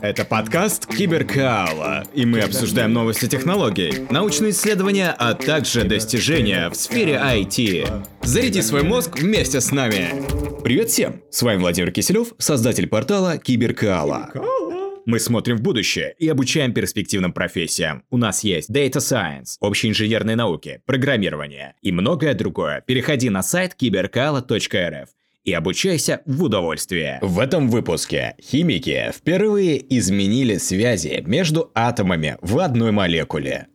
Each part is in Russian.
Это подкаст Киберкаала, и мы обсуждаем новости технологий, научные исследования, а также достижения в сфере IT. Заряди свой мозг вместе с нами. Привет всем! С вами Владимир Киселев, создатель портала Киберкаала. Мы смотрим в будущее и обучаем перспективным профессиям. У нас есть Data Science, общие инженерные науки, программирование и многое другое. Переходи на сайт киберкала.рф и обучайся в удовольствие. В этом выпуске химики впервые изменили связи между атомами в одной молекуле.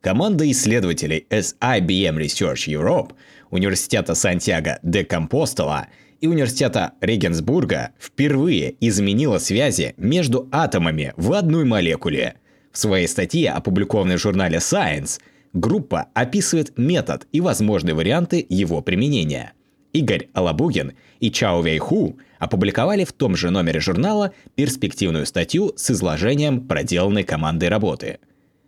Команда исследователей с IBM Research Europe, Университета Сантьяго де Компостела и Университета Регенсбурга впервые изменила связи между атомами в одной молекуле. В своей статье, опубликованной в журнале Science, группа описывает метод и возможные варианты его применения – Игорь Алабугин и Чао Вейху опубликовали в том же номере журнала перспективную статью с изложением проделанной командой работы.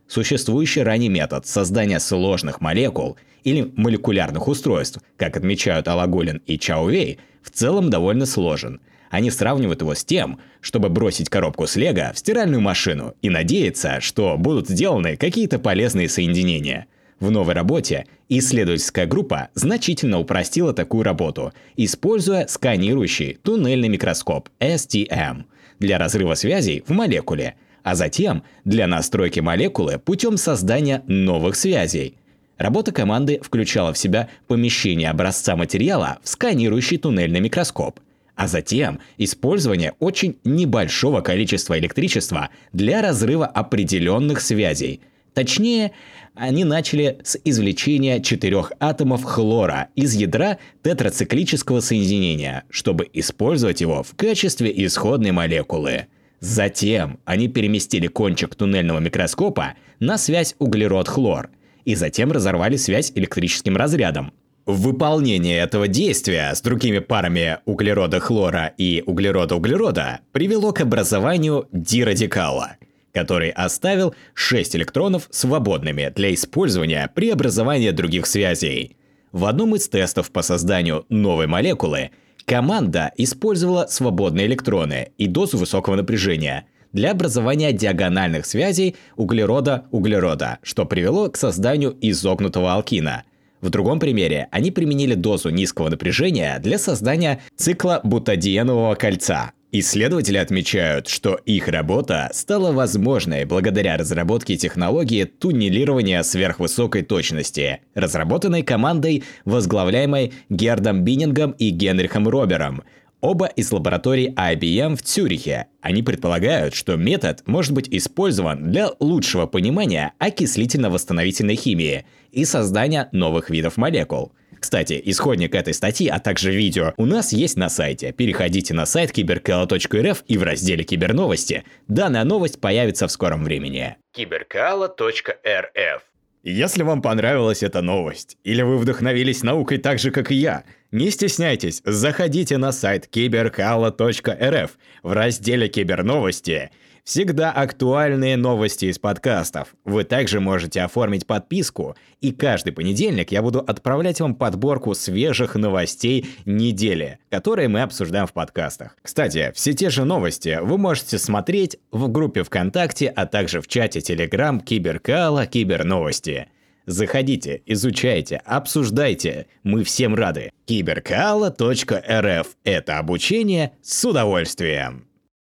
Существующий ранее метод создания сложных молекул или молекулярных устройств, как отмечают Алагулин и Чао Вей, в целом довольно сложен. Они сравнивают его с тем, чтобы бросить коробку с лего в стиральную машину и надеяться, что будут сделаны какие-то полезные соединения – в новой работе исследовательская группа значительно упростила такую работу, используя сканирующий туннельный микроскоп STM для разрыва связей в молекуле, а затем для настройки молекулы путем создания новых связей. Работа команды включала в себя помещение образца материала в сканирующий туннельный микроскоп – а затем использование очень небольшого количества электричества для разрыва определенных связей. Точнее, они начали с извлечения четырех атомов хлора из ядра тетрациклического соединения, чтобы использовать его в качестве исходной молекулы. Затем они переместили кончик туннельного микроскопа на связь углерод-хлор и затем разорвали связь электрическим разрядом. Выполнение этого действия с другими парами углерода-хлора и углерода-углерода привело к образованию дирадикала – который оставил 6 электронов свободными для использования при образовании других связей. В одном из тестов по созданию новой молекулы команда использовала свободные электроны и дозу высокого напряжения для образования диагональных связей углерода-углерода, что привело к созданию изогнутого алкина. В другом примере они применили дозу низкого напряжения для создания цикла бутадиенового кольца, Исследователи отмечают, что их работа стала возможной благодаря разработке технологии туннелирования сверхвысокой точности, разработанной командой, возглавляемой Гердом Биннингом и Генрихом Робером, оба из лабораторий IBM в Цюрихе. Они предполагают, что метод может быть использован для лучшего понимания окислительно-восстановительной химии и создания новых видов молекул – кстати, исходник этой статьи, а также видео у нас есть на сайте. Переходите на сайт киберкала.рф и в разделе киберновости. Данная новость появится в скором времени. киберкала.рф если вам понравилась эта новость, или вы вдохновились наукой так же, как и я, не стесняйтесь, заходите на сайт киберкала.рф в разделе «Киберновости» Всегда актуальные новости из подкастов. Вы также можете оформить подписку, и каждый понедельник я буду отправлять вам подборку свежих новостей недели, которые мы обсуждаем в подкастах. Кстати, все те же новости вы можете смотреть в группе ВКонтакте, а также в чате Telegram Киберкала Киберновости. Заходите, изучайте, обсуждайте. Мы всем рады. Киберкала.рф – это обучение с удовольствием.